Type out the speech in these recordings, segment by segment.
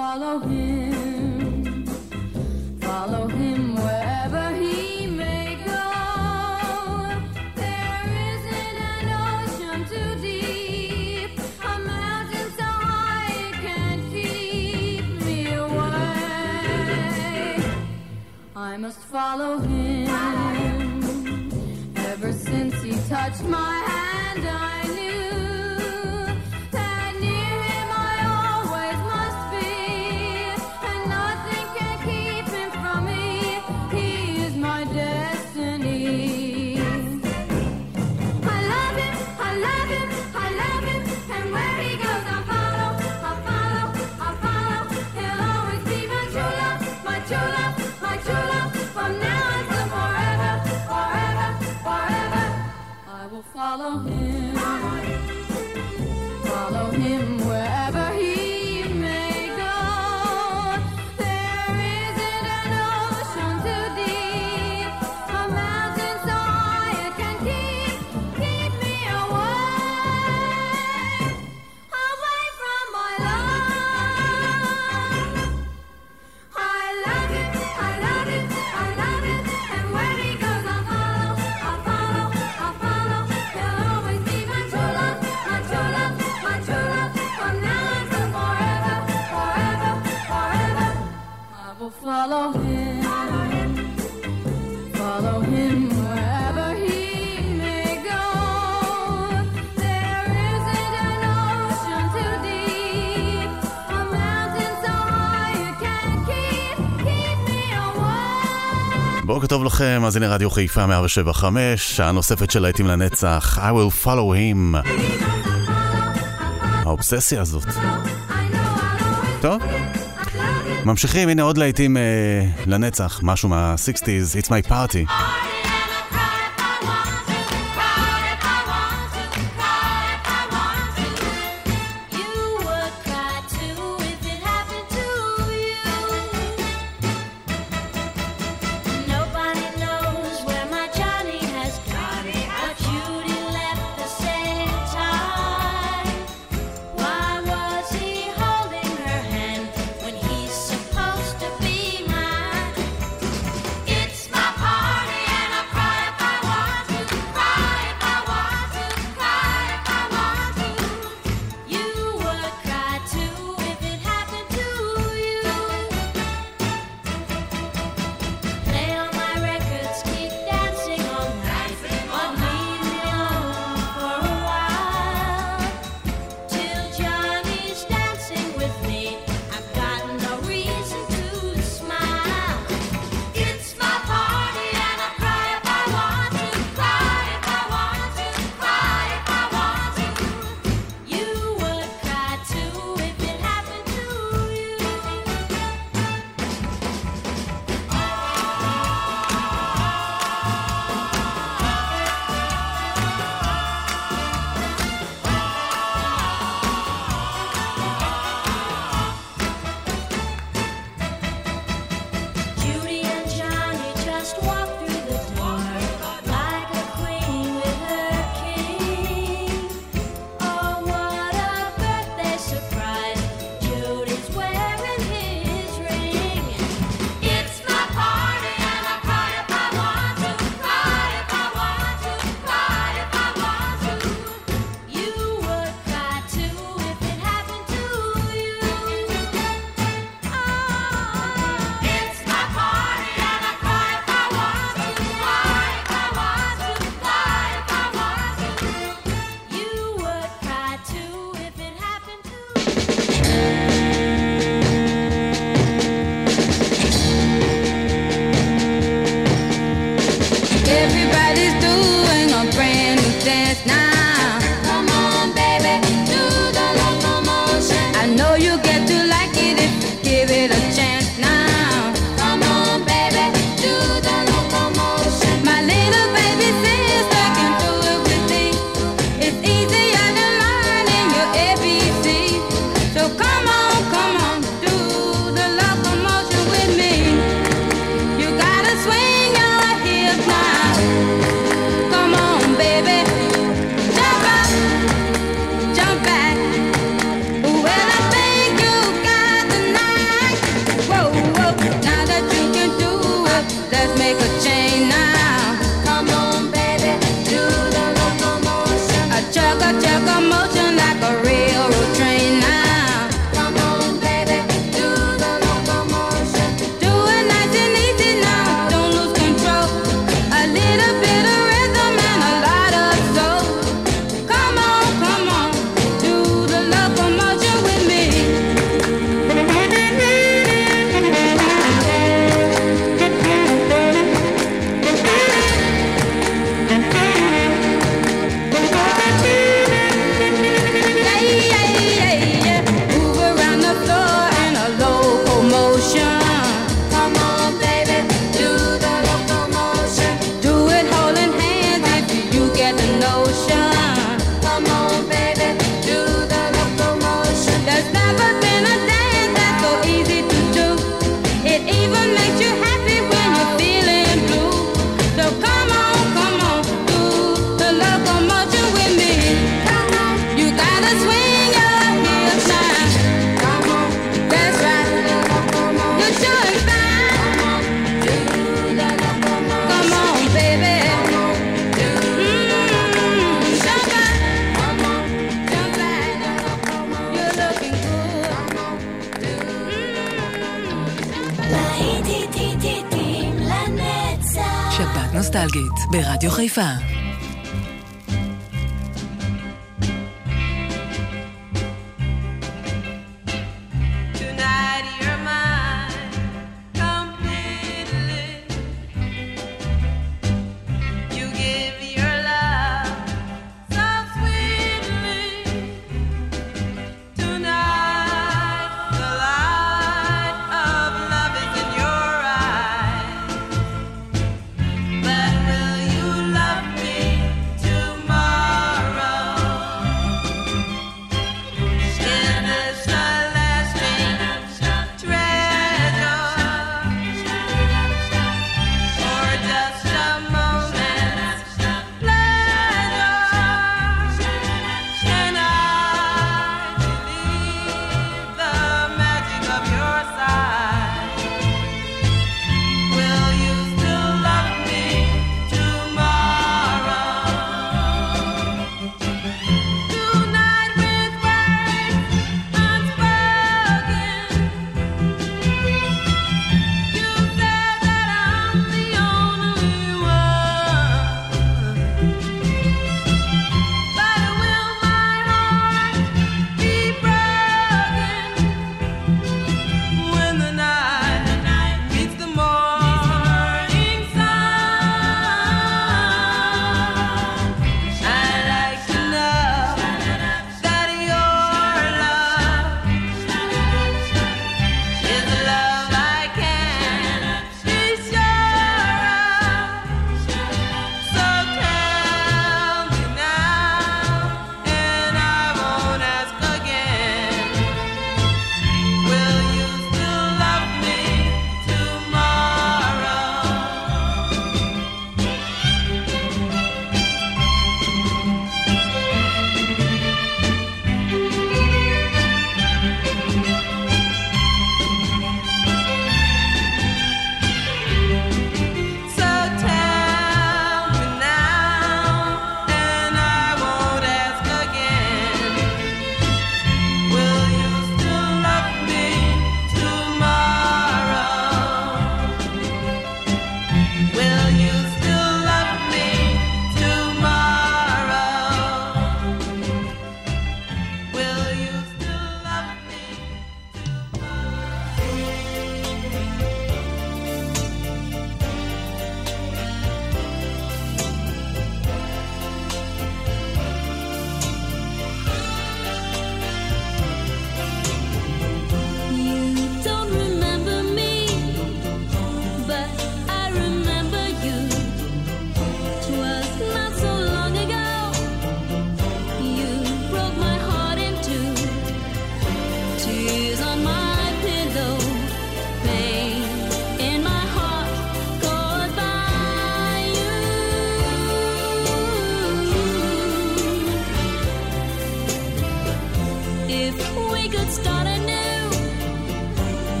Follow him, follow him wherever he may go. There isn't an ocean too deep, a mountain so high it can't keep me away. I must follow him ever since he touched my hand. לכם, אז הנה רדיו חיפה 175, שעה נוספת של להיטים לנצח, I will follow him. האובססיה הזאת. טוב, ממשיכים, הנה עוד להיטים אה, לנצח, משהו מה-60's, It's my party. שבת נוסטלגית, ברדיו חיפה.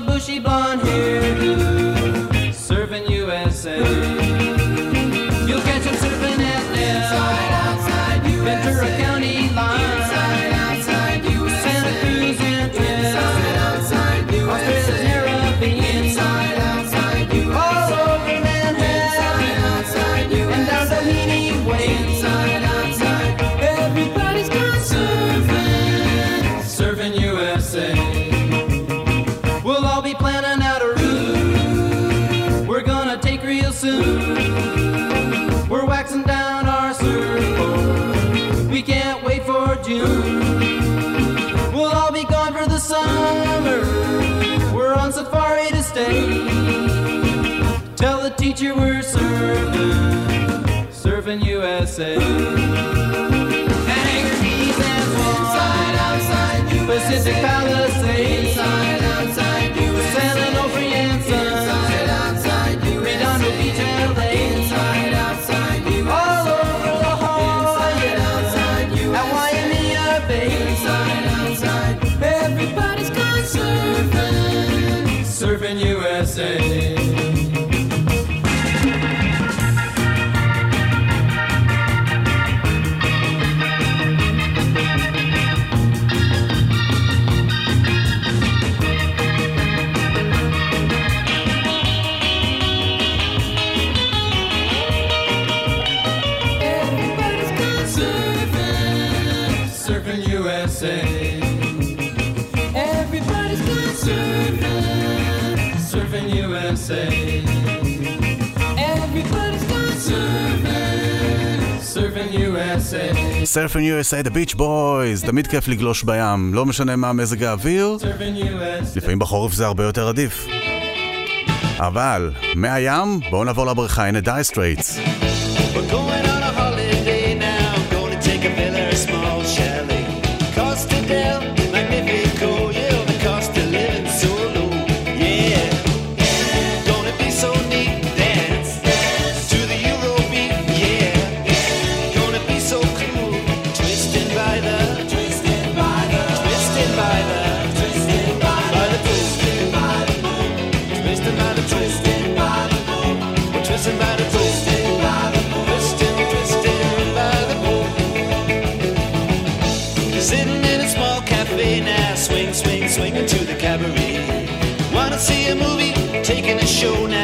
bushy, bushy blonde hairdo, Surfin' USA. you were serving, Surfin' USA. Hangers, bees, and swine, outside, Pacific סרפן USA, The Beach Boys, תמיד כיף לגלוש בים, לא משנה מה מזג האוויר, לפעמים בחורף זה הרבה יותר עדיף. אבל, מהים, בואו נעבור לבריכה, הנה דייסטרייטס. show.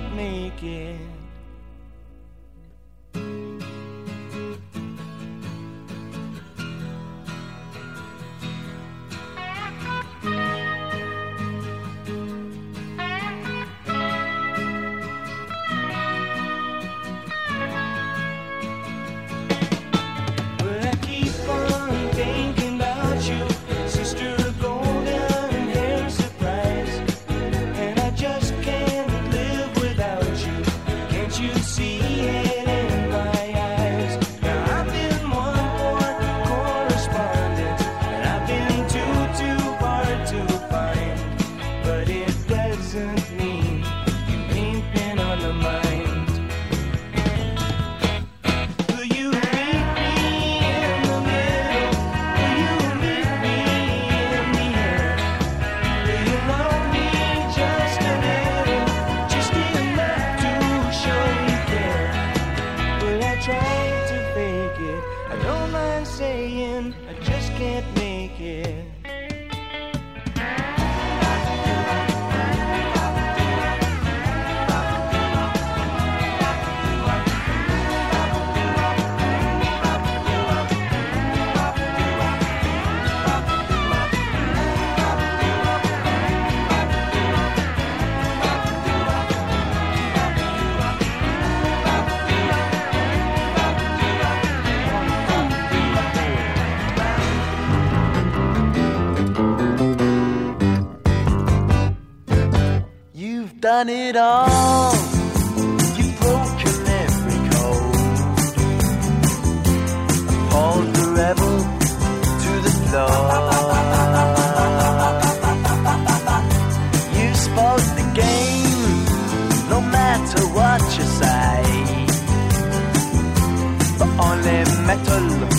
can't make it. You've done it all. You've broken every code. Appalled the rebel to the floor. You spoke the game, no matter what you say. But only metal.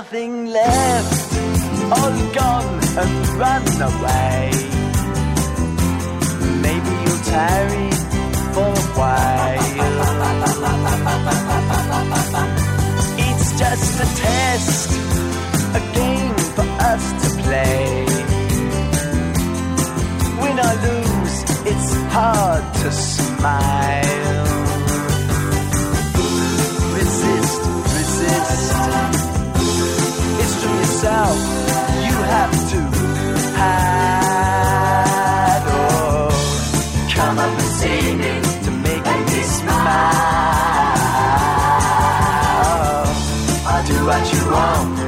nothing left, all gone and run away. Maybe you'll tarry for a while. It's just a test, a game for us to play. Win or lose, it's hard to smile. out. You have to hide. Oh, come up and see me to make and me smile. Oh, I'll do what you want.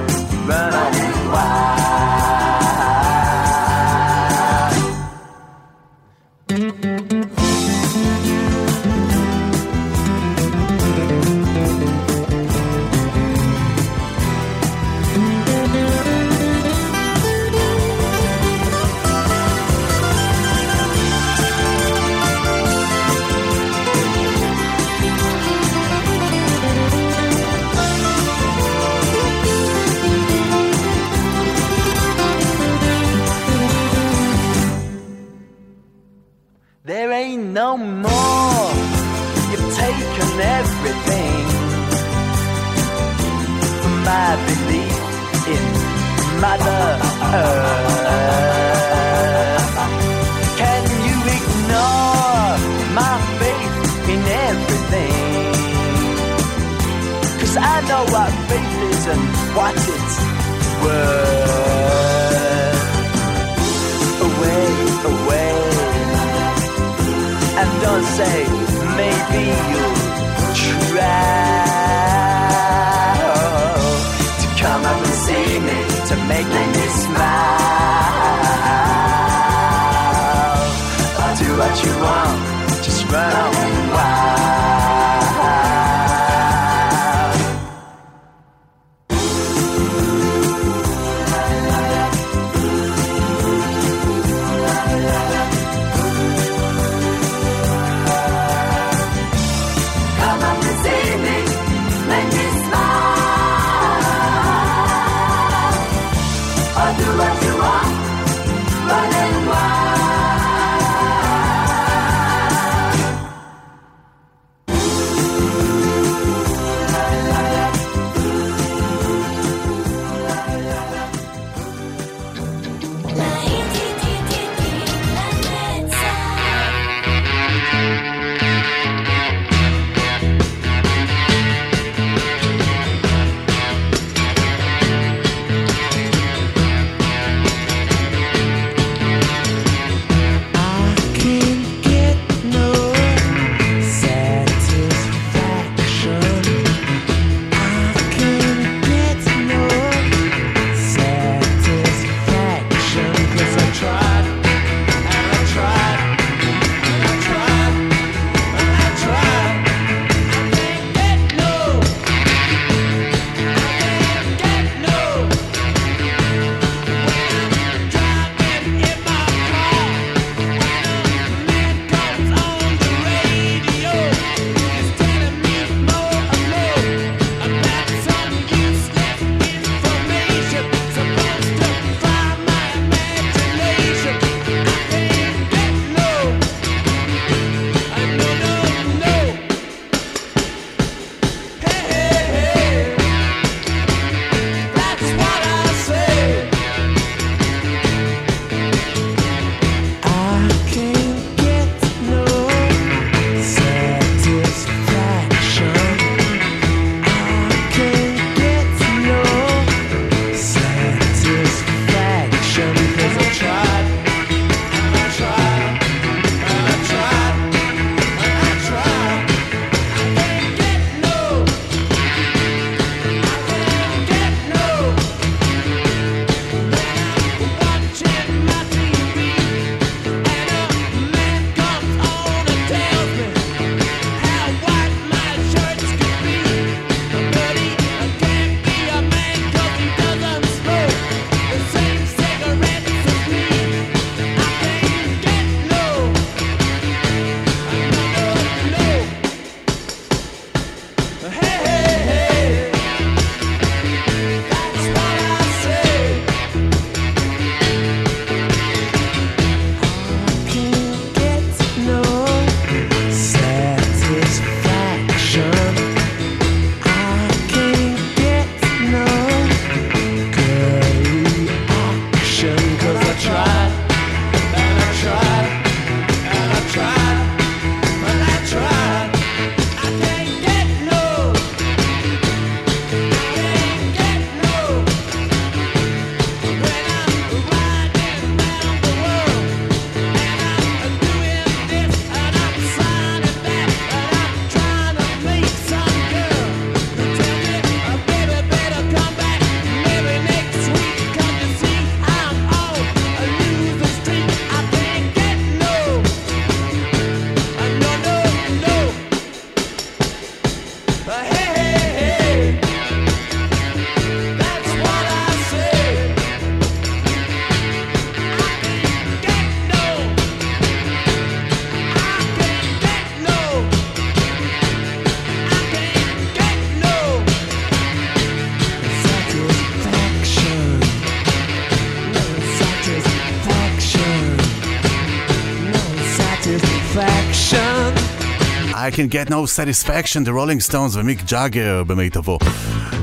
I can get no satisfaction, the rolling stones ומיק ג'אגר במיטבו.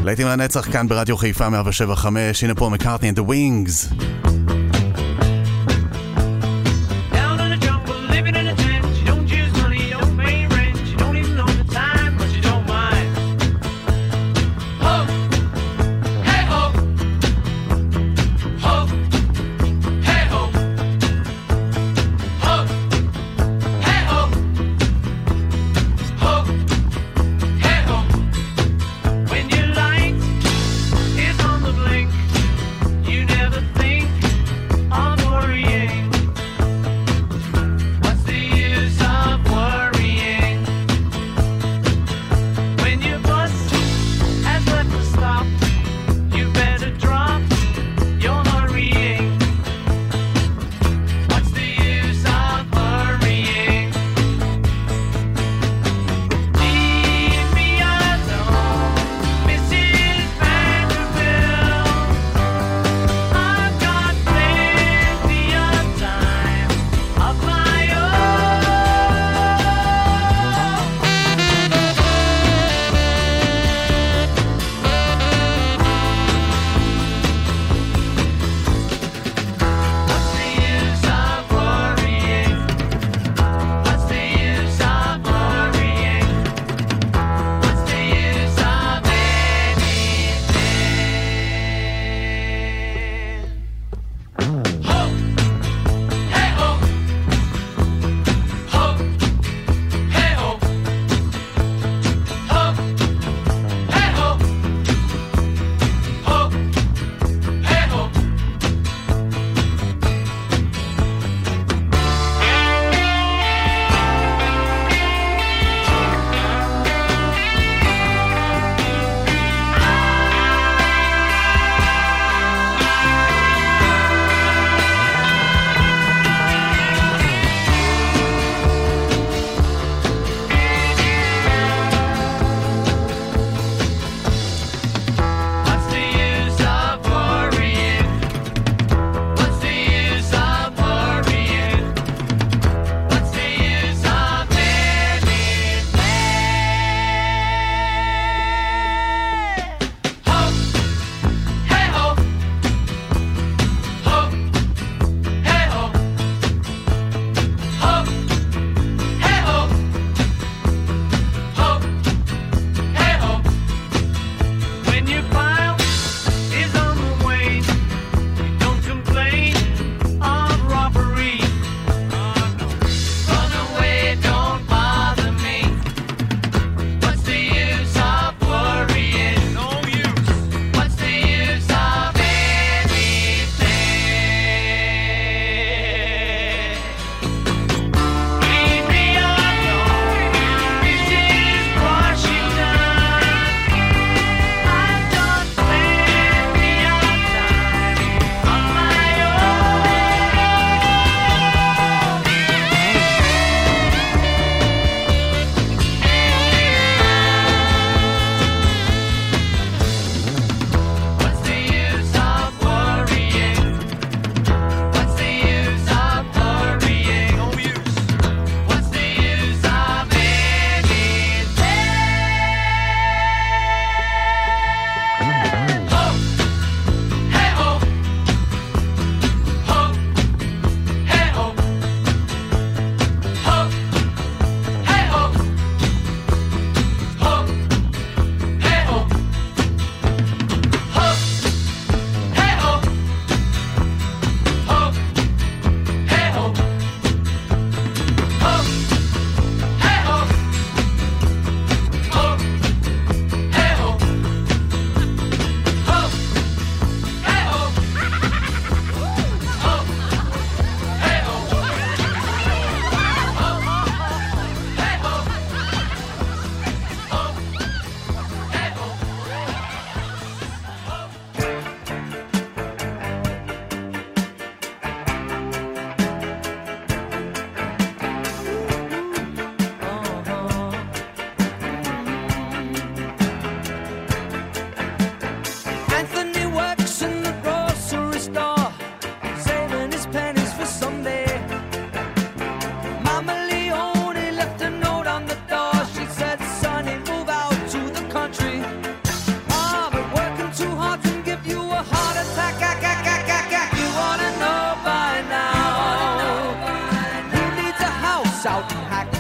להיטים לנצח כאן ברדיו חיפה 107.5, הנה פה מקארטני and the wings.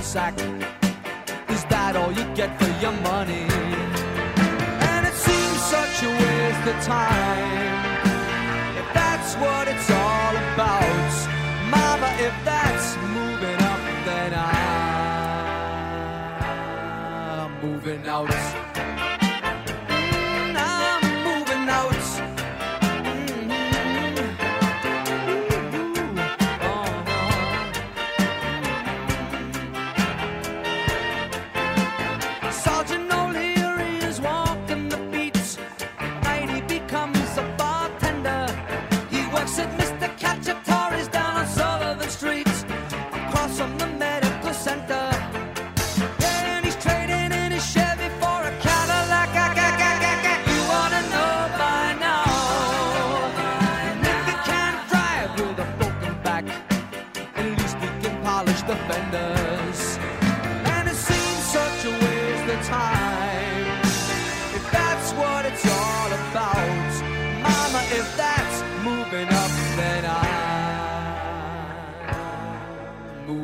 sack. Is that all you get for your money? And it seems such a waste of time. If that's what it's all about, Mama, if that's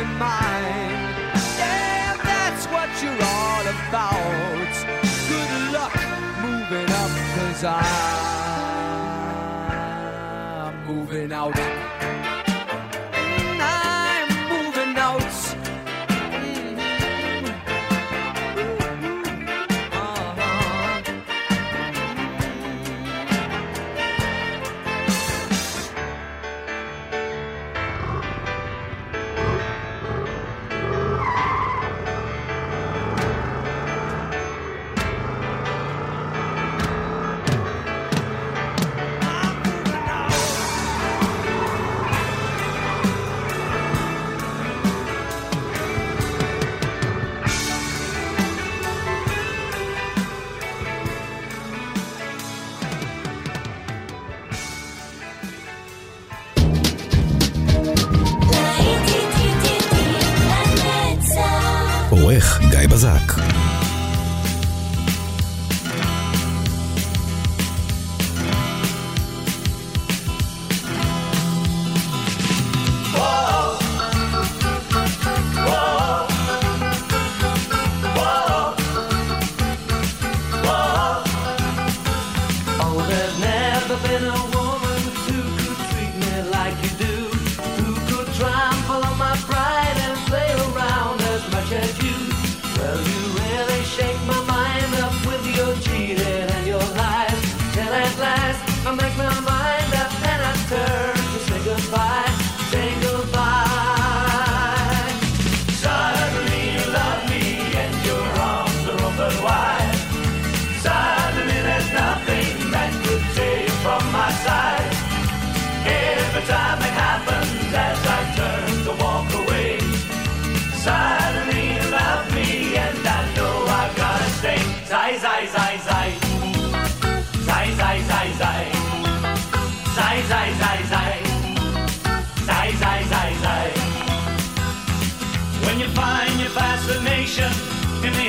in mind. If that's what you're all about, good luck moving up, cause I.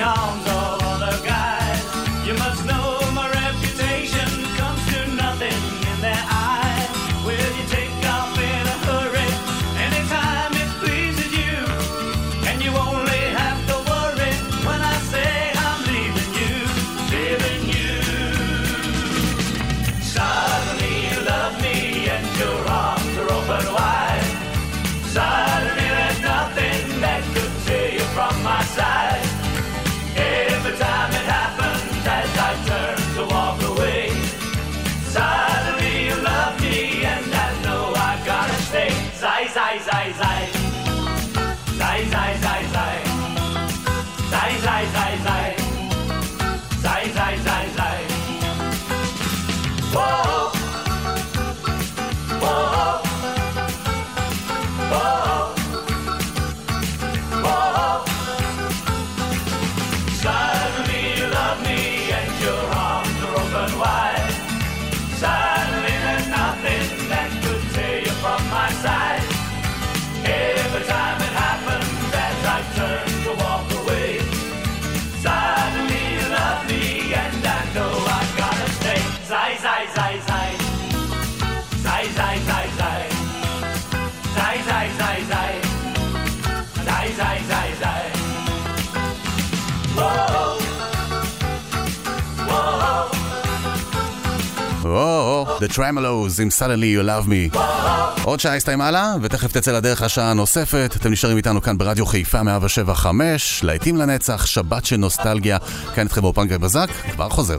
on Tremolos עם Suddenly You Love Me. עוד שעה הסתיימה לה, ותכף תצא לדרך השעה הנוספת. אתם נשארים איתנו כאן ברדיו חיפה 175, להיטים לנצח, שבת של נוסטלגיה. כאן איתכם באופן גיא בזק, כבר חוזר.